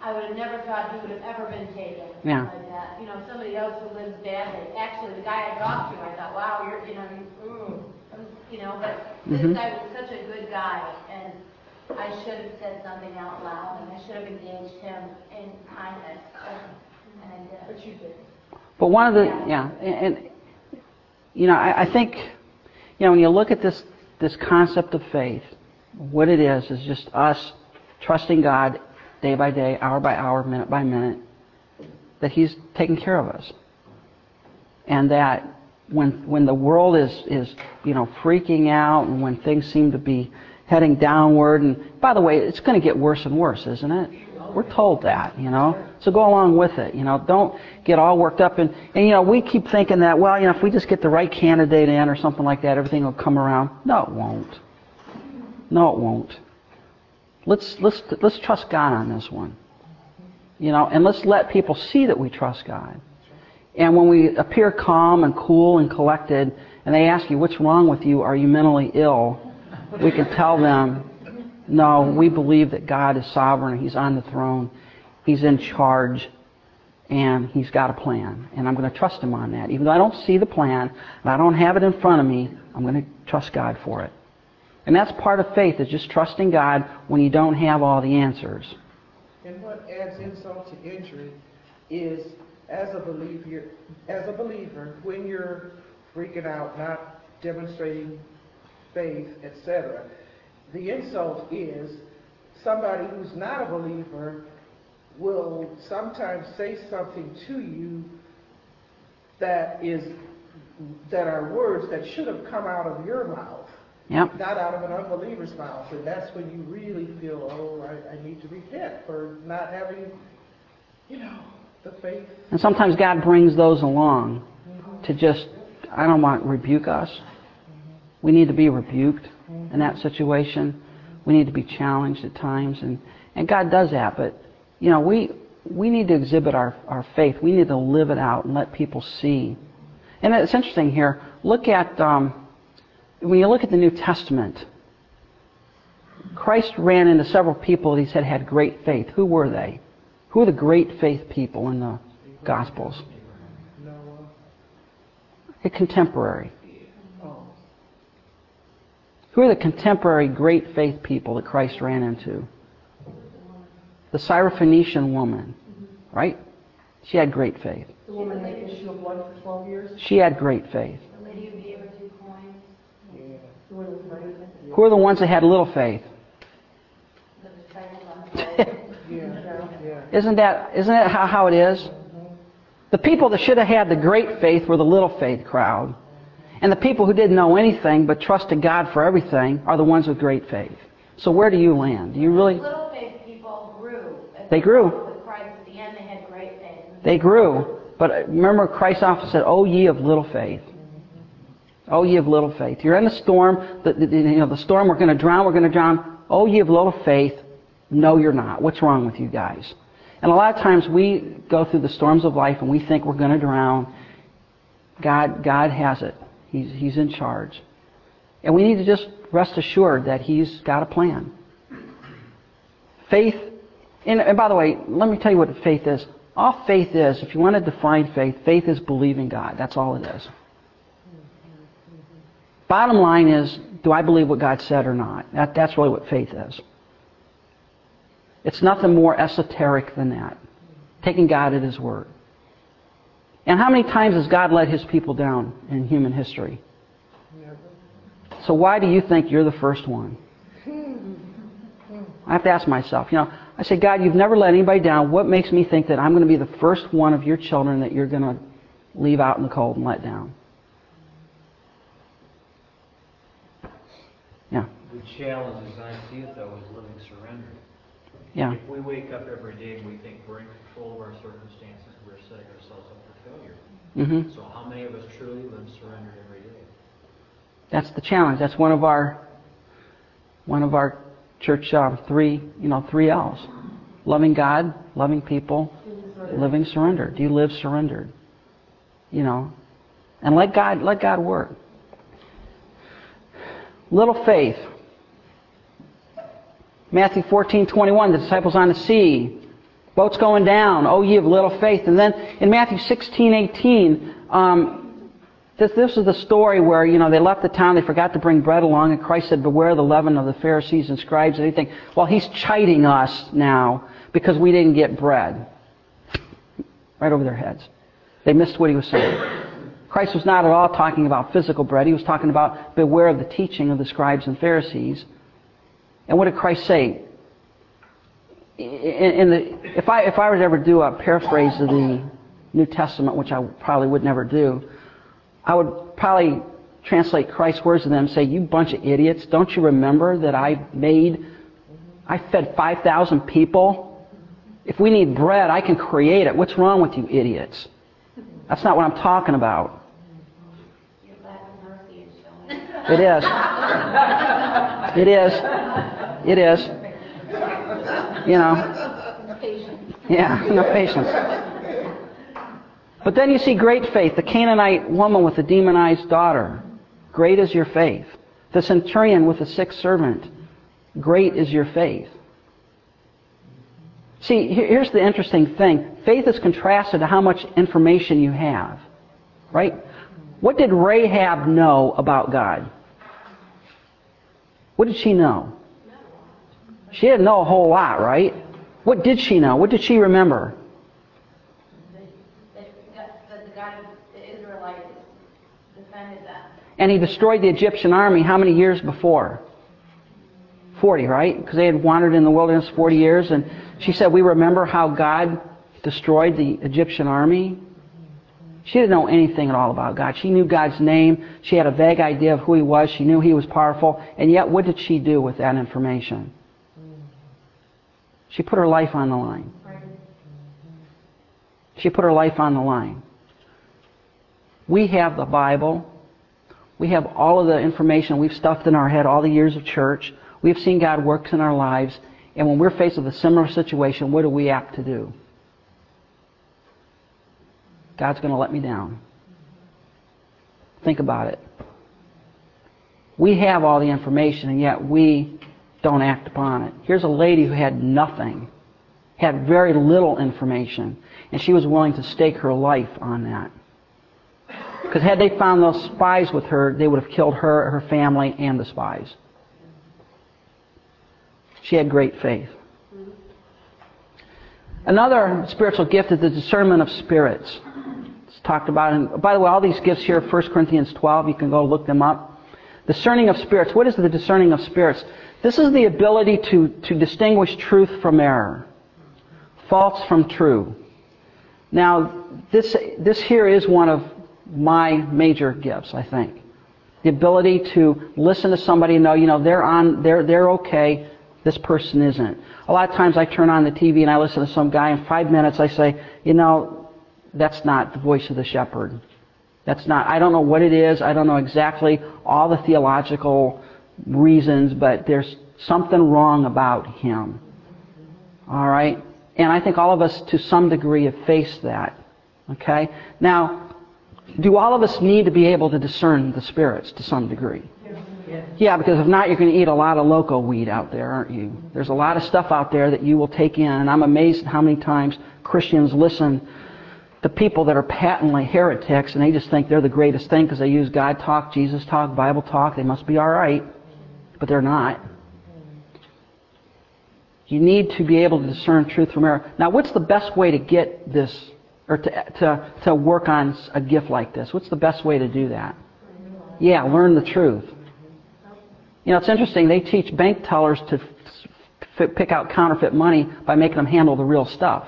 I would have never thought he would have ever been taken Yeah. like that. You know, somebody else who lives badly. Actually, the guy I talked to, I thought, wow, you're, you know, you, ooh, um, you know, but this Mhm. guy was such a good guy, and I should have said something out loud, and I should have engaged him in kindness, and and I did. But you did. But one of the, yeah, and, and you know, I, I think, you know, when you look at this this concept of faith, what it is, is just us trusting God day by day, hour by hour, minute by minute, that He's taking care of us. And that when, when the world is, is, you know, freaking out and when things seem to be heading downward, and by the way, it's going to get worse and worse, isn't it? We're told that, you know. So go along with it, you know. Don't get all worked up. And, and you know, we keep thinking that, well, you know, if we just get the right candidate in or something like that, everything will come around. No, it won't. No, it won't. Let's, let's, let's trust God on this one. You know, and let's let people see that we trust God. And when we appear calm and cool and collected, and they ask you, what's wrong with you? Are you mentally ill? We can tell them, no, we believe that God is sovereign. He's on the throne. He's in charge. And He's got a plan. And I'm going to trust Him on that. Even though I don't see the plan and I don't have it in front of me, I'm going to trust God for it. And that's part of faith, is just trusting God when you don't have all the answers. And what adds insult to injury is, as a believer, as a believer, when you're freaking out, not demonstrating faith, etc., the insult is somebody who's not a believer will sometimes say something to you that is that are words that should have come out of your mouth, Yep. not out of an unbeliever's mouth. And that's when you really feel, oh, I, I need to repent for not having, you know, the faith. And sometimes God brings those along to mm-hmm. just, I don't want rebuke us. We need to be rebuked in that situation. We need to be challenged at times, and, and God does that. But you know, we we need to exhibit our, our faith. We need to live it out and let people see. And it's interesting here. Look at um, when you look at the New Testament. Christ ran into several people that he said had great faith. Who were they? Who are the great faith people in the Gospels? A contemporary. Who are the contemporary great faith people that Christ ran into? The Syrophoenician woman, right? She had great faith. The woman had issue of blood for 12 years? She had great faith. The lady who gave her two coins, yeah. The woman with money? Who are the ones that had little faith? the disciples on the boat. Yeah, yeah. Isn't that isn't that how, how it is? Mm-hmm. The people that should have had the great faith were the little faith crowd. And the people who didn't know anything but trusted God for everything are the ones with great faith. So where do you land? Do you really Little faith people grew. as They grew. With Christ at the end, they had great faith. They grew, but remember Christ often said, "Oh ye of little faith." Oh ye of little faith. You're in a storm. The, the, you know the storm. We're going to drown. We're going to drown. Oh ye of little faith. No, you're not. What's wrong with you guys? And a lot of times we go through the storms of life and we think we're going to drown. God, God has it. He's, he's in charge. And we need to just rest assured that He's got a plan. Faith, and, and by the way, let me tell you what faith is. All faith is, if you want to define faith, faith is believing God. That's all it is. Bottom line is, do I believe what God said or not? That, that's really what faith is. It's nothing more esoteric than that. Taking God at His word. And how many times has God let His people down in human history? Never. So why do you think you're the first one? I have to ask myself, you know, I say, God, you've never let anybody down. What makes me think that I'm going to be the first one of your children that you're going to leave out in the cold and let down? Yeah, The challenge, as I see it, though, is living surrender. yeah. If we wake up every day and we think we're in control of our circumstances, we're setting ourselves up for failure. hmm So how many of us truly live surrendered every day? That's the challenge. That's one of our one of our church um, three, you know, three L's: loving God, loving people, living surrender. Do you live surrendered? You know, and let God let God work. Little faith. Matthew 14, 21, the disciples on the sea. Boat's going down. Oh, ye of little faith. And then in Matthew 16, 18, um, this, this is the story where, you know, they left the town, they forgot to bring bread along, and Christ said, Beware of the leaven of the Pharisees and scribes. And they think, well, he's chiding us now because we didn't get bread. Right over their heads. They missed what he was saying. Christ was not at all talking about physical bread. He was talking about beware of the teaching of the scribes and Pharisees. And what did Christ say? In, the, if I if I were to ever do a paraphrase of the New Testament, which I probably would never do, I would probably translate Christ's words to them and say, "You bunch of idiots! Don't you remember that I made, I fed five thousand people? If we need bread, I can create it. What's wrong with you idiots?" That's not what I'm talking about. It is. It is. It is. You know. Patience. Yeah, no patience. But then you see great faith. The Canaanite woman with the demonized daughter. Great is your faith. The centurion with the sick servant. Great is your faith. See, here's the interesting thing. Faith is contrasted to how much information you have. Right? What did Rahab know about God? What did she know? She didn't know a whole lot, right? What did she know? What did she remember? That God- that the God of the Israelites defended them. And he destroyed the Egyptian army how many years before? 40, right? Because they had wandered in the wilderness 40 years. And she said, We remember how God destroyed the Egyptian army. She didn't know anything at all about God. She knew God's name. She had a vague idea of who He was. She knew He was powerful. And yet, what did she do with that information? She put her life on the line. She put her life on the line. We have the Bible. We have all of the information we've stuffed in our head all the years of church. We've seen God works in our lives. And when we're faced with a similar situation, what are we apt to do? God's going to let me down. Think about it. We have all the information, and yet we don't act upon it. Here's a lady who had nothing, had very little information, and she was willing to stake her life on that. Because had they found those spies with her, they would have killed her, her family, and the spies. She had great faith. Another spiritual gift is the discernment of spirits. It's talked about. And by the way, all these gifts here, 1 Corinthians 12, you can go look them up. Discerning of spirits. What is the discerning of spirits? This is the ability to, to distinguish truth from error, false from true. Now, this, this here is one of my major gifts, I think. The ability to listen to somebody and know, you know, they're on, they're, they're okay, this person isn't. A lot of times I turn on the TV and I listen to some guy, in five minutes I say, you know, that's not the voice of the shepherd. That's not, I don't know what it is. I don't know exactly all the theological reasons, but there's something wrong about him. All right? And I think all of us, to some degree, have faced that. Okay? Now, do all of us need to be able to discern the spirits to some degree? Yeah, because if not, you're going to eat a lot of loco weed out there, aren't you? There's a lot of stuff out there that you will take in, and I'm amazed at how many times Christians listen to people that are patently heretics, and they just think they're the greatest thing because they use God talk, Jesus talk, Bible talk. They must be all right, but they're not. You need to be able to discern truth from error. Now, what's the best way to get this, or to, to, to work on a gift like this? What's the best way to do that? Yeah, learn the truth. You know, it's interesting. They teach bank tellers to f- pick out counterfeit money by making them handle the real stuff.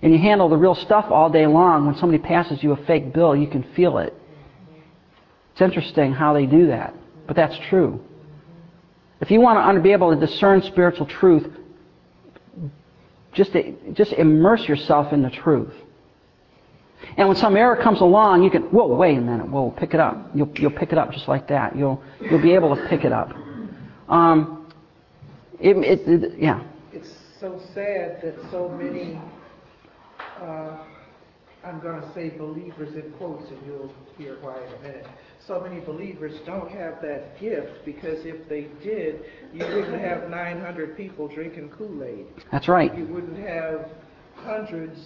And you handle the real stuff all day long. When somebody passes you a fake bill, you can feel it. It's interesting how they do that, but that's true. If you want to be able to discern spiritual truth, just, just immerse yourself in the truth. And when some error comes along, you can, whoa, wait a minute, whoa, pick it up. You'll, you'll pick it up just like that. You'll, you'll be able to pick it up. Um, it, it, it, yeah. It's so sad that so many, uh, I'm going to say believers in quotes, and you'll hear why in a minute. So many believers don't have that gift because if they did, you wouldn't have 900 people drinking Kool-Aid. That's right. You wouldn't have hundreds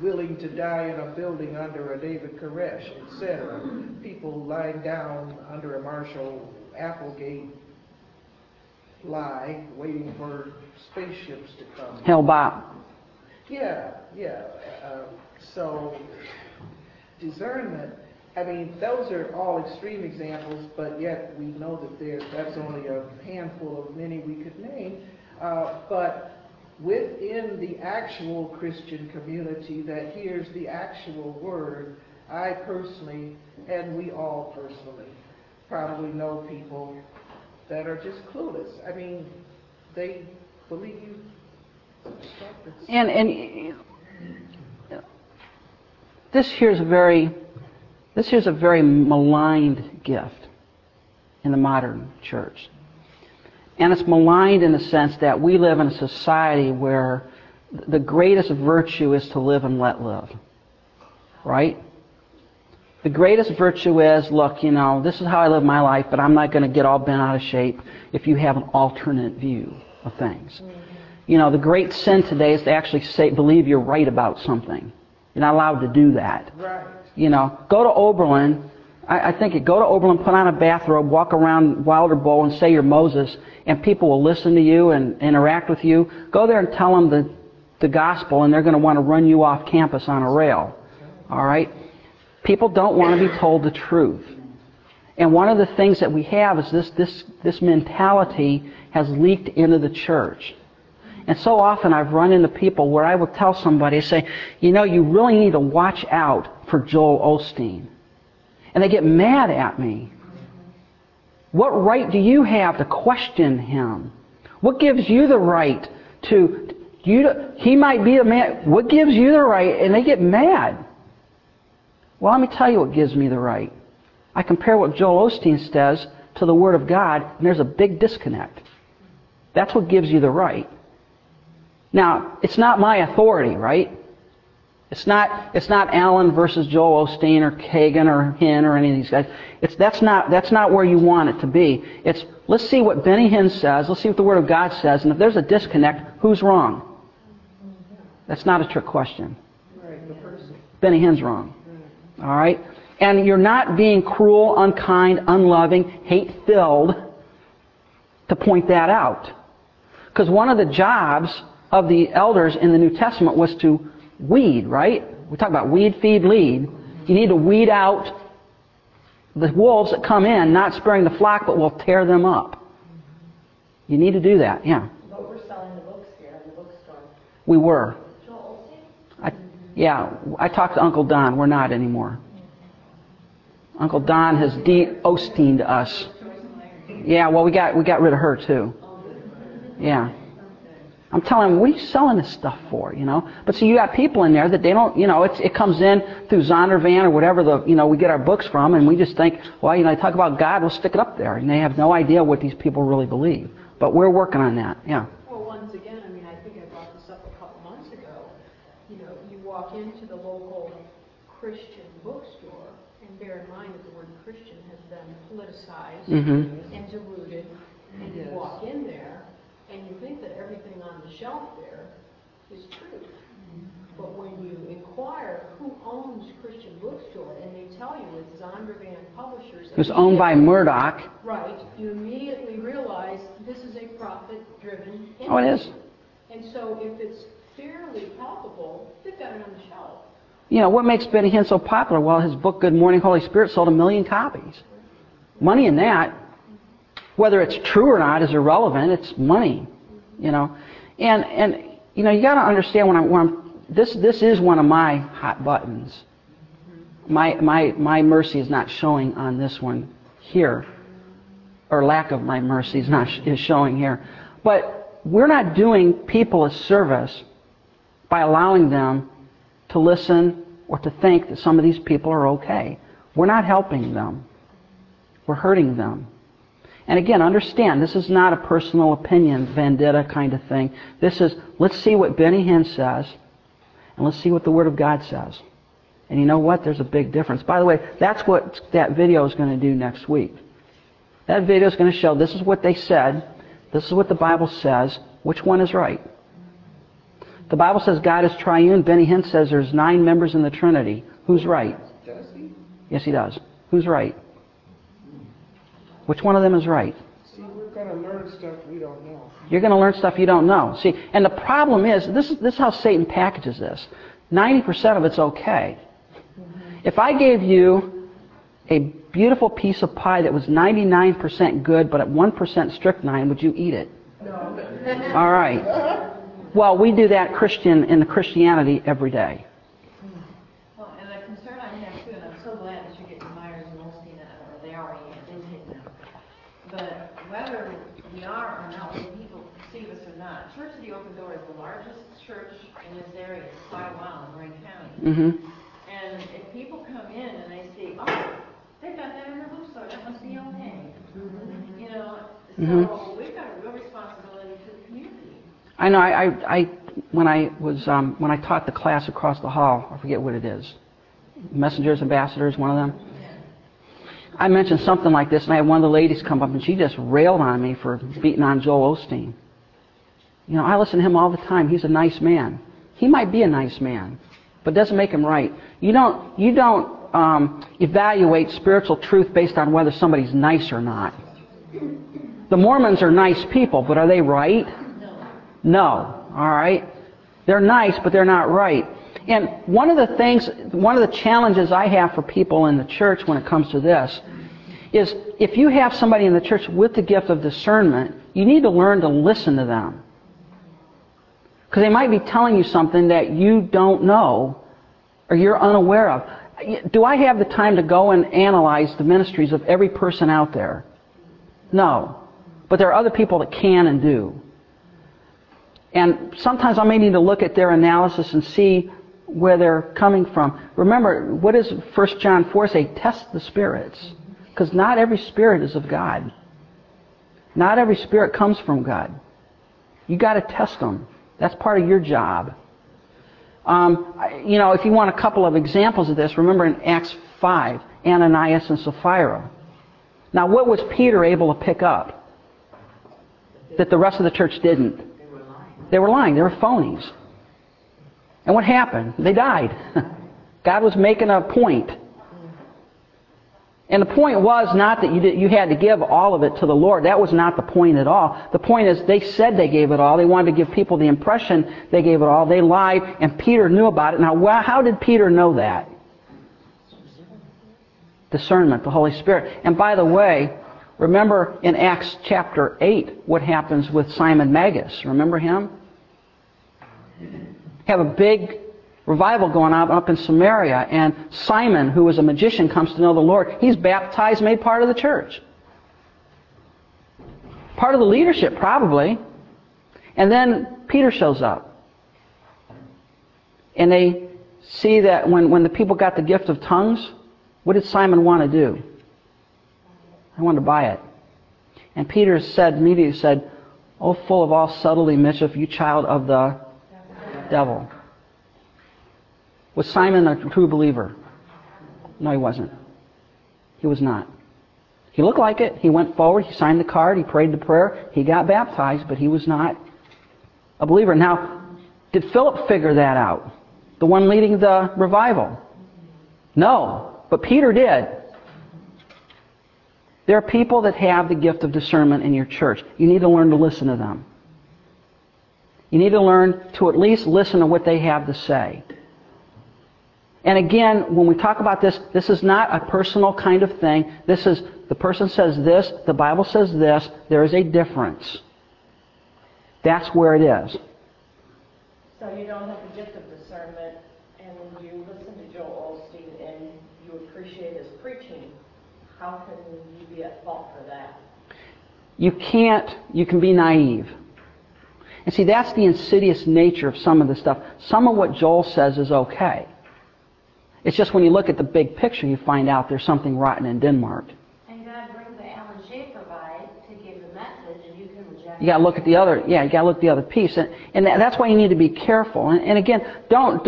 willing to die in a building under a David Koresh, etc. People lying down under a Marshall Applewhite lie, waiting for spaceships to come. Hale-Bopp. Yeah, yeah. Uh, so discernment. I mean, those are all extreme examples, but yet we know that there, that's only a handful of many we could name. Uh, but within the actual Christian community that hears the actual word, I personally, and we all personally, probably know people that are just clueless. I mean, they believe And, and this here's a very, this is a very maligned gift in the modern church. And it's maligned in the sense that we live in a society where the greatest virtue is to live and let live. Right? The greatest virtue is, look, you know, this is how I live my life, but I'm not going to get all bent out of shape if you have an alternate view of things. You know, the great sin today is to actually say, believe you're right about something. You're not allowed to do that. right. You know, go to Oberlin. I, I think it, go to Oberlin, put on a bathrobe, walk around Wilder Bowl and say you're Moses, and people will listen to you and interact with you. Go there and tell them the, the gospel, and they're going to want to run you off campus on a rail. All right? People don't want to be told the truth. And one of the things that we have is this, this, this mentality has leaked into the church. And so often I've run into people where I will tell somebody, say, you know, you really need to watch out for Joel Osteen. And they get mad at me. What right do you have to question him? What gives you the right to, you, he might be a man, what gives you the right? And they get mad. Well, let me tell you what gives me the right. I compare what Joel Osteen says to the Word of God, and there's a big disconnect. That's what gives you the right. Now, it's not my authority, right? It's not, it's not Allen versus Joel Osteen or Hagin or Hinn or any of these guys. It's, that's, not, that's not where you want it to be. It's, let's see what Benny Hinn says, let's see what the Word of God says, and if there's a disconnect, who's wrong? That's not a trick question. Benny Hinn's wrong. All right? And you're not being cruel, unkind, unloving, hate filled to point that out. Because one of the jobs of the elders in the New Testament was to weed, right? We talk about weed, feed, lead. You need to weed out the wolves that come in, not sparing the flock, but will tear them up. You need to do that, yeah. But we're selling the books here in the bookstore. We were. Joel? I, yeah, I talked to Uncle Don. We're not anymore. Uncle Don has de Osteened us. Yeah, well, we got we got rid of her too. Oh, yeah. I'm telling them, what are you selling this stuff for, you know? But see, you got people in there that they don't, you know, it's, it comes in through Zondervan or whatever the, you know, we get our books from, and we just think, well, you know, they talk about God, we'll stick it up there. And they have no idea what these people really believe. But we're working on that, yeah. Well, once again, I mean, I think I brought this up a couple months ago. You know, you walk into the local Christian bookstore, and bear in mind that the word Christian has been politicized hmm and diluted, and you Yes. walk in there, and you think that everything on the shelf there is true. But when you inquire who owns Christian bookstore, and they tell you it's Zondervan Publishers. It was owned by Murdoch. Right, you immediately realize this is a profit-driven Oh, it is. And so if it's fairly palpable, they've got it on the shelf. You know, what makes Benny Hinn so popular? Well, his book, Good Morning, Holy Spirit, sold a million copies. Money in that, whether it's true or not, is irrelevant. It's money, you know. And, and you know, you got to understand when I'm, when I'm this, this is one of my hot buttons. My, my, my mercy is not showing on this one here, or lack of my mercy is not is showing here. But we're not doing people a service by allowing them to listen or to think that some of these people are okay. We're not helping them. We're hurting them. And again, understand, this is not a personal opinion, vendetta kind of thing. This is, let's see what Benny Hinn says, and let's see what the Word of God says. And you know what? There's a big difference. By the way, that's what that video is going to do next week. That video is going to show this is what they said, this is what the Bible says, which one is right. The Bible says God is triune. Benny Hinn says there's nine members in the Trinity. Who's right? Does he? Yes, he does. Who's right? Which one of them is right? See, we're gonna learn stuff we don't know. You're going to learn stuff you don't know. See, and the problem is, this is, this is how Satan packages this. 90% of it's okay. Mm-hmm. If I gave you a beautiful piece of pie that was 99% good but at 1% strychnine, would you eat it? No. All right. Well, we do that Christian in the Christianity every day. Well, and the concern I have too, and I'm so glad that you're getting Myers and Osteen, or they already did hit them. But whether we are or not, whether people perceive us or not, Church of the Open Door is the largest church in this area, it's quite a while in Lorain County. hmm And if people come in and they see, oh, they've got that in their bookstore, that must be okay. You know, so Mhm. we've got a real responsibility to the community. I know. I, I, I when I was um, when I taught the class across the hall, I forget what it is. Messengers, ambassadors, one of them. I mentioned something like this, and I had one of the ladies come up, and she just railed on me for beating on Joel Osteen. You know, I listen to him all the time. He's a nice man. He might be a nice man, but it doesn't make him right. You don't you don't um, evaluate spiritual truth based on whether somebody's nice or not. The Mormons are nice people, but are they right? No. All right? They're nice, but they're not right. And one of the things, one of the challenges I have for people in the church when it comes to this is if you have somebody in the church with the gift of discernment, you need to learn to listen to them. Because they might be telling you something that you don't know or you're unaware of. Do I have the time to go and analyze the ministries of every person out there? No. But there are other people that can and do. And sometimes I may need to look at their analysis and see where they're coming from. Remember, what does 1 John 4 say? Test the spirits. Because not every spirit is of God. Not every spirit comes from God. You got to test them. That's part of your job. Um, you know, if you want a couple of examples of this, remember in Acts 5, Ananias and Sapphira. Now, what was Peter able to pick up that the rest of the church didn't? They were lying. They were phonies. And what happened? They died. God was making a point. And the point was not that you, did, you had to give all of it to the Lord. That was not the point at all. The point is they said they gave it all. They wanted to give people the impression they gave it all. They lied, and Peter knew about it. Now, how did Peter know that? Discernment, the Holy Spirit. And by the way, remember in Acts chapter 8 what happens with Simon Magus. Remember him? Have a big revival going on up in Samaria, and Simon, who was a magician, comes to know the Lord. He's baptized, made part of the church. Part of the leadership, probably. And then Peter shows up. And they see that when, when the people got the gift of tongues, what did Simon want to do? I wanted to buy it. And Peter said, immediately said, Oh, full of all subtlety, mischief, you child of the devil. Was Simon a true believer? No, he wasn't. He was not. He looked like it. He went forward. He signed the card. He prayed the prayer. He got baptized, but he was not a believer. Now, did Philip figure that out? The one leading the revival? No, but Peter did. There are people that have the gift of discernment in your church. You need to learn to listen to them. You need to learn to at least listen to what they have to say. And again, when we talk about this, this is not a personal kind of thing. This is the person says this, the Bible says this, there is a difference. That's where it is. So you don't have the gift of discernment, and when you listen to Joel Osteen and you appreciate his preaching. How can you be at fault for that? You can't, you can be naive. And see, that's the insidious nature of some of the stuff. Some of what Joel says is okay. It's just when you look at the big picture, you find out there's something rotten in Denmark. And God brings the Alan Schaefer by to give the message, and you can reject. You got to look at the other. Yeah, you got to look at the other piece, and and that's why you need to be careful. And, and again, don't.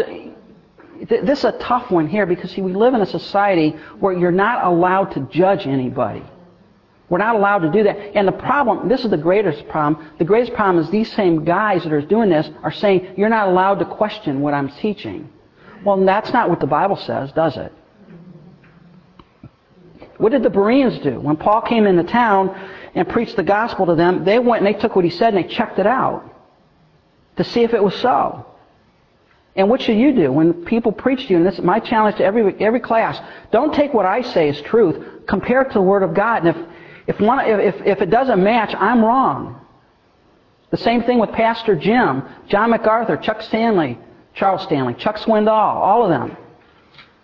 This is a tough one here because see, we live in a society where you're not allowed to judge anybody. We're not allowed to do that. And the problem, this is the greatest problem. The greatest problem is these same guys that are doing this are saying you're not allowed to question what I'm teaching. Well, that's not what the Bible says, does it? What did the Bereans do? When Paul came into town and preached the gospel to them, they went and they took what he said and they checked it out to see if it was so. And what should you do when people preach to you? And this is my challenge to every every class. Don't take what I say as truth. Compare it to the Word of God. And if if one if if it doesn't match, I'm wrong. The same thing with Pastor Jim, John MacArthur, Chuck Stanley, Charles Stanley, Chuck Swindoll, all of them.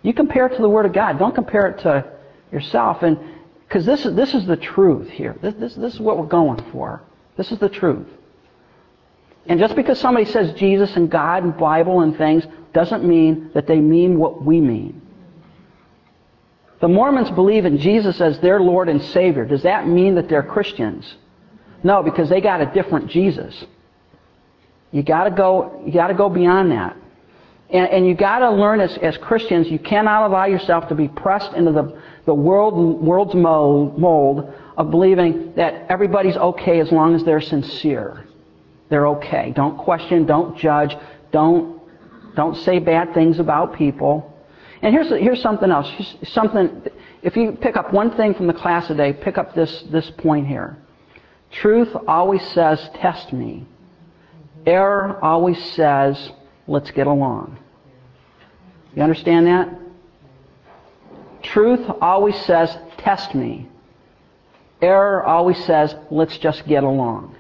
You compare it to the Word of God. Don't compare it to yourself. And because this is this is the truth here. This, this this is what we're going for. This is the truth. And just because somebody says Jesus and God and Bible and things doesn't mean that they mean what we mean. The Mormons believe in Jesus as their Lord and Savior. Does that mean that they're Christians? No, because they got a different Jesus. You gotta go, you gotta go beyond that. And, and you gotta learn as, as Christians, you cannot allow yourself to be pressed into the, the world, world's mold, mold of believing that everybody's okay as long as they're sincere. They're okay. Don't question, don't judge, don't, don't say bad things about people. And here's, here's something else. Something, if you pick up one thing from the class today, pick up this, this point here. Truth always says, test me. Error always says, let's get along. You understand that? Truth always says, test me. Error always says, let's just get along.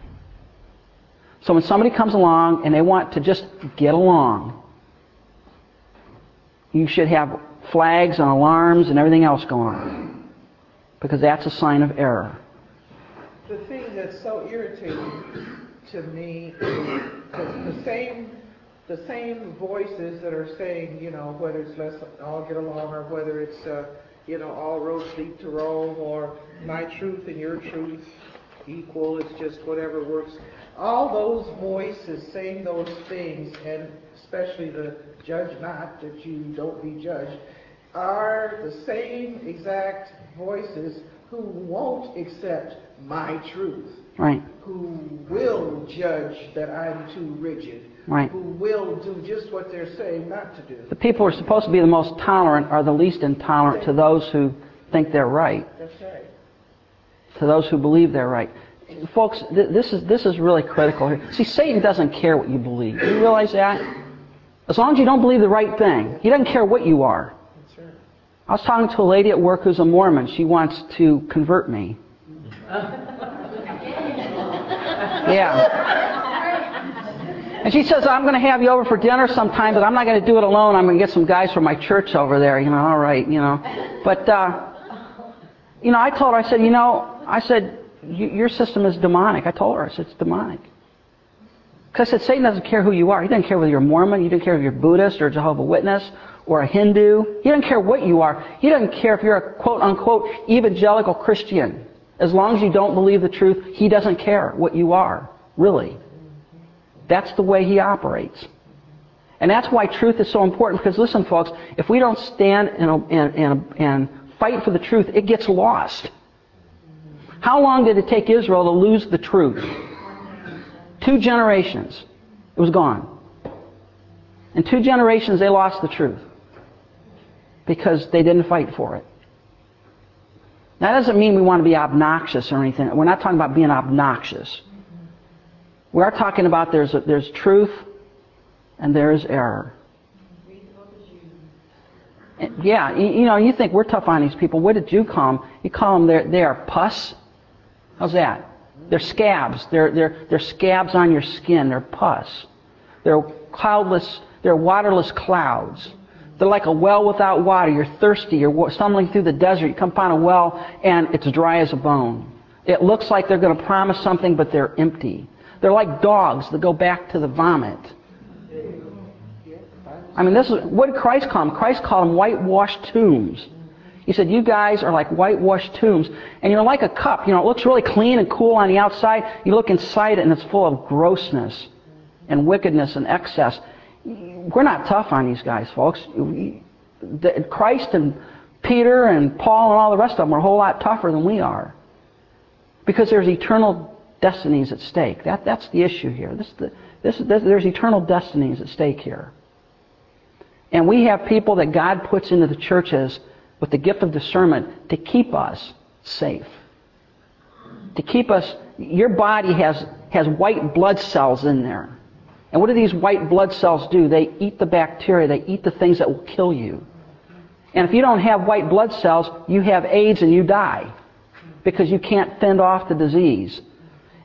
So when somebody comes along and they want to just get along, you should have flags and alarms and everything else going on. Because that's a sign of error. The thing that's so irritating to me the, the same the same voices that are saying, you know, whether it's let's all get along or whether it's, uh, you know, all roads lead to Rome or my truth and your truth equal, it's just whatever works. All those voices saying those things, and especially the judge not, that you don't be judged, are the same exact voices who won't accept my truth. Right. Who will judge that I'm too rigid. Right. Who will do just what they're saying not to do. The people who are supposed to be the most tolerant are the least intolerant to those who think they're right. That's right. To those who believe they're right. Folks, th- this is this is really critical here. See, Satan doesn't care what you believe. Do you realize that? As long as you don't believe the right thing, he doesn't care what you are. That's right. I was talking to a lady at work who's a Mormon. She wants to convert me. Yeah. And she says, I'm going to have you over for dinner sometime, but I'm not going to do it alone. I'm going to get some guys from my church over there. You know, all right, you know. But, uh, you know, I told her, I said, you know, I said, your system is demonic. I told her, I said, it's demonic. Because I said, Satan doesn't care who you are. He doesn't care whether you're Mormon, he doesn't care if you're Buddhist or Jehovah Witness or a Hindu. He doesn't care what you are. He doesn't care if you're a quote unquote evangelical Christian. As long as you don't believe the truth, he doesn't care what you are, really. That's the way he operates. And that's why truth is so important because listen, folks, if we don't stand and, and, and, and fight for the truth, it gets lost. How long did it take Israel to lose the truth? Two generations. It was gone. In two generations, they lost the truth because they didn't fight for it. That doesn't mean we want to be obnoxious or anything. We're not talking about being obnoxious. We are talking about there's, a, there's truth and there is error. Yeah, you, know, you think we're tough on these people. What did you call them? You call them they're, they are pus? How's that? They're scabs. They're, they're, they're scabs on your skin. They're pus. They're cloudless, they're waterless clouds. They're like a well without water. You're thirsty. You're stumbling through the desert. You come find a well and it's dry as a bone. It looks like they're going to promise something, but they're empty. They're like dogs that go back to the vomit. I mean, this is what did Christ call them? Christ called them whitewashed tombs. He said, You guys are like whitewashed tombs, and you're like a cup. You know, it looks really clean and cool on the outside. You look inside it, and it's full of grossness and wickedness and excess. We're not tough on these guys, folks. Christ and Peter and Paul and all the rest of them are a whole lot tougher than we are. Because there's eternal destinies at stake. That, that's the issue here. This, this, this, there's eternal destinies at stake here. And we have people that God puts into the churches with the gift of discernment to keep us safe. To keep us, your body has, has white blood cells in there. And what do these white blood cells do? They eat the bacteria, they eat the things that will kill you. And if you don't have white blood cells, you have AIDS and you die because you can't fend off the disease.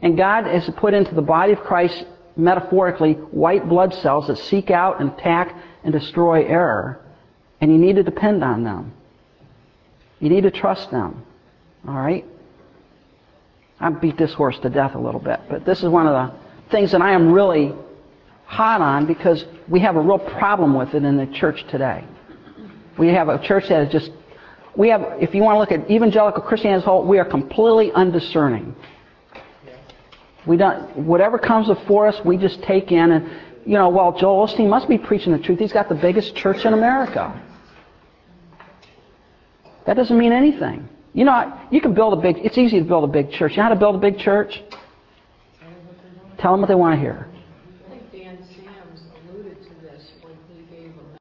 And God has put into the body of Christ, metaphorically, white blood cells that seek out and attack and destroy error. And you need to depend on them. You need to trust them. All right? I beat this horse to death a little bit, but this is one of the things that I am really hot on because we have a real problem with it in the church today. We have a church that is just, we have, if you want to look at evangelical Christianity as a whole, we are completely undiscerning. We don't, whatever comes before us, we just take in and, you know, well, Joel Osteen must be preaching the truth. He's got the biggest church in America. That doesn't mean anything. You know, you can build a big, it's easy to build a big church. You know how to build a big church? Tell them what they want to hear.